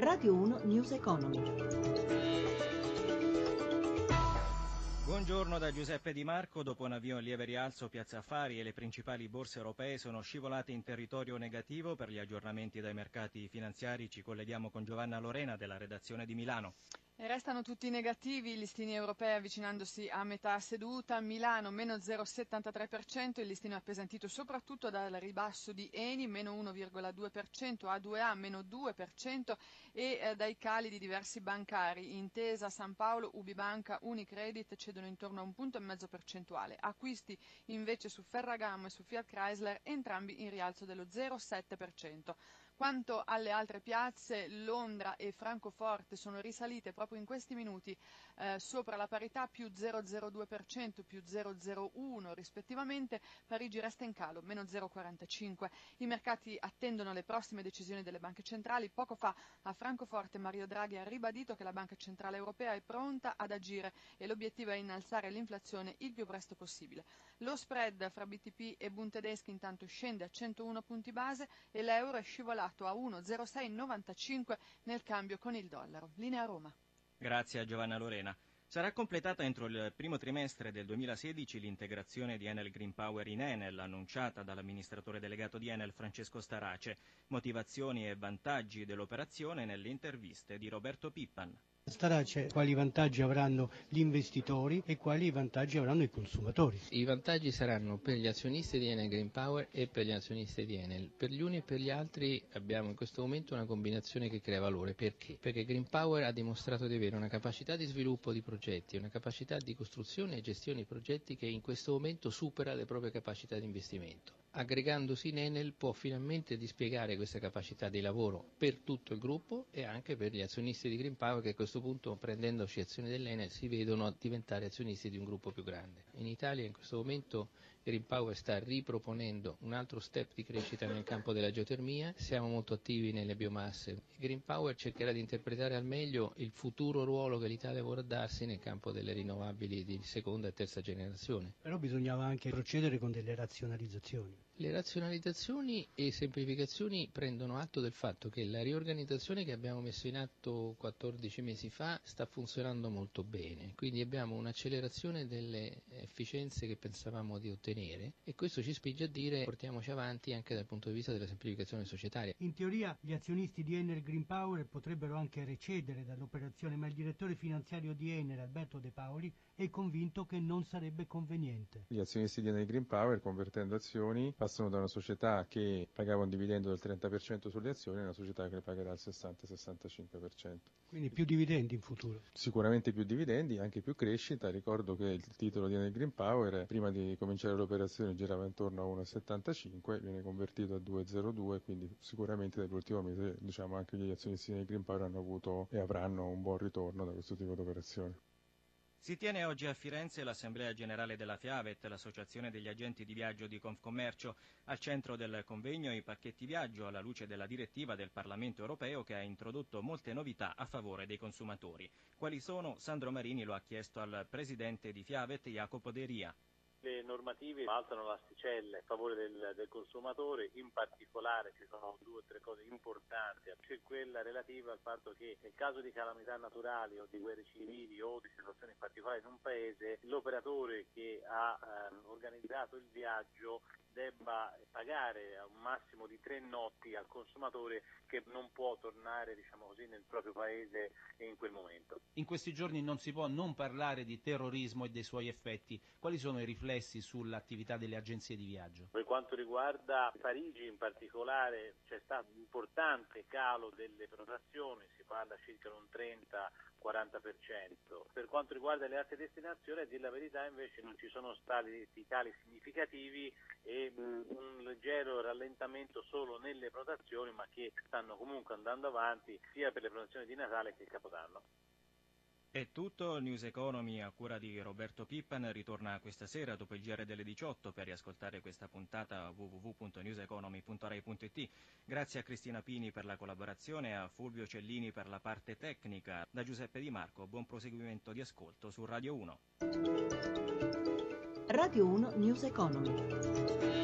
Radio 1 News Economy. Buongiorno da Giuseppe Di Marco. Dopo un avvio in lieve rialzo, Piazza Affari e le principali borse europee sono scivolate in territorio negativo. Per gli aggiornamenti dai mercati finanziari ci colleghiamo con Giovanna Lorena della redazione di Milano. Restano tutti negativi, i listini europei avvicinandosi a metà seduta, Milano meno 0,73%, il listino è appesantito soprattutto dal ribasso di Eni, meno 1,2%, A2A meno 2% e eh, dai cali di diversi bancari, Intesa, San Paolo, Ubibanca, Unicredit cedono intorno a un punto e mezzo percentuale, acquisti invece su Ferragamo e su Fiat Chrysler entrambi in rialzo dello 0,7%. Quanto alle altre piazze, Londra e Francoforte sono risalite proprio in questi minuti eh, sopra la parità più 0,02%, più 0,01 rispettivamente. Parigi resta in calo, meno 0,45. I mercati attendono le prossime decisioni delle banche centrali. Poco fa a Francoforte Mario Draghi ha ribadito che la Banca Centrale Europea è pronta ad agire e l'obiettivo è innalzare l'inflazione il più presto possibile. Lo spread fra BTP e Bund tedeschi intanto scende a 101 punti base e l'euro è scivolato a 1,0695 nel cambio con il dollaro. Linea Roma. Grazie a Giovanna Lorena. Sarà completata entro il primo trimestre del 2016 l'integrazione di Enel Green Power in Enel, annunciata dall'amministratore delegato di Enel Francesco Starace. Motivazioni e vantaggi dell'operazione nelle interviste di Roberto Pippan. Starace quali vantaggi avranno gli investitori e quali vantaggi avranno i consumatori. I vantaggi saranno per gli azionisti di Enel Green Power e per gli azionisti di Enel. Per gli uni e per gli altri abbiamo in questo momento una combinazione che crea valore. Perché? Perché Green Power ha dimostrato di avere una capacità di sviluppo di progetti, una capacità di costruzione e gestione di progetti che in questo momento supera le proprie capacità di investimento. Aggregandosi in Enel può finalmente dispiegare questa capacità di lavoro per tutto il gruppo e anche per gli azionisti di Green Power che a questo punto prendendoci azioni dell'Enel si vedono diventare azionisti di un gruppo più grande. In Italia in questo momento Power sta riproponendo un altro step di crescita nel campo della geotermia, siamo molto attivi nelle biomasse. Green Power cercherà di interpretare al meglio il futuro ruolo che l'Italia vorrà darsi nel campo delle rinnovabili di seconda e terza generazione. Però bisognava anche procedere con delle razionalizzazioni. Le razionalizzazioni e semplificazioni prendono atto del fatto che la riorganizzazione che abbiamo messo in atto 14 mesi fa sta funzionando molto bene, quindi abbiamo un'accelerazione delle efficienze che pensavamo di ottenere e questo ci spinge a dire portiamoci avanti anche dal punto di vista della semplificazione societaria. In teoria gli azionisti di Enel Green Power potrebbero anche recedere dall'operazione, ma il direttore finanziario di Enel, Alberto De Paoli, è convinto che non sarebbe conveniente. Gli azionisti di Enel Green Power, convertendo azioni, passano da una società che pagava un dividendo del 30% sulle azioni a una società che le pagherà il 60-65%. Quindi più dividendi in futuro? Sicuramente più dividendi, anche più crescita. Ricordo che il titolo di Enel Green Power, prima di cominciare l'operazione, girava intorno a 1,75, viene convertito a 2,02, quindi sicuramente nell'ultimo mese diciamo, anche gli azionisti di Enel Green Power hanno avuto e avranno un buon ritorno da questo tipo di operazione. Si tiene oggi a Firenze l'Assemblea Generale della Fiavet, l'Associazione degli Agenti di Viaggio di Confcommercio. Al centro del convegno i pacchetti viaggio alla luce della direttiva del Parlamento europeo che ha introdotto molte novità a favore dei consumatori. Quali sono? Sandro Marini lo ha chiesto al presidente di Fiavet, Jacopo De Ria. Le normative alzano l'asticella a favore del, del, consumatore, in particolare ci sono due o tre cose importanti, c'è quella relativa al fatto che nel caso di calamità naturali o di guerre civili o di situazioni particolari in un paese, l'operatore che ha ehm, organizzato il viaggio debba pagare a un massimo di tre notti al consumatore che non può tornare diciamo così, nel proprio paese in quel momento. In questi giorni non si può non parlare di terrorismo e dei suoi effetti. Quali sono i riflessi sull'attività delle agenzie di viaggio? Per quanto riguarda Parigi in particolare c'è stato un importante calo delle prenotazioni, si parla circa un 30 40%. Per quanto riguarda le altre destinazioni, a dire la verità invece non ci sono stati cali significativi e un leggero rallentamento solo nelle prenotazioni, ma che stanno comunque andando avanti sia per le prenotazioni di Natale che il Capodanno. È tutto, News Economy a cura di Roberto Pippan ritorna questa sera dopo il GR delle 18 per riascoltare questa puntata www.newseconomy.rai.it. Grazie a Cristina Pini per la collaborazione a Fulvio Cellini per la parte tecnica. Da Giuseppe Di Marco, buon proseguimento di ascolto su Radio 1. Radio 1 News Economy.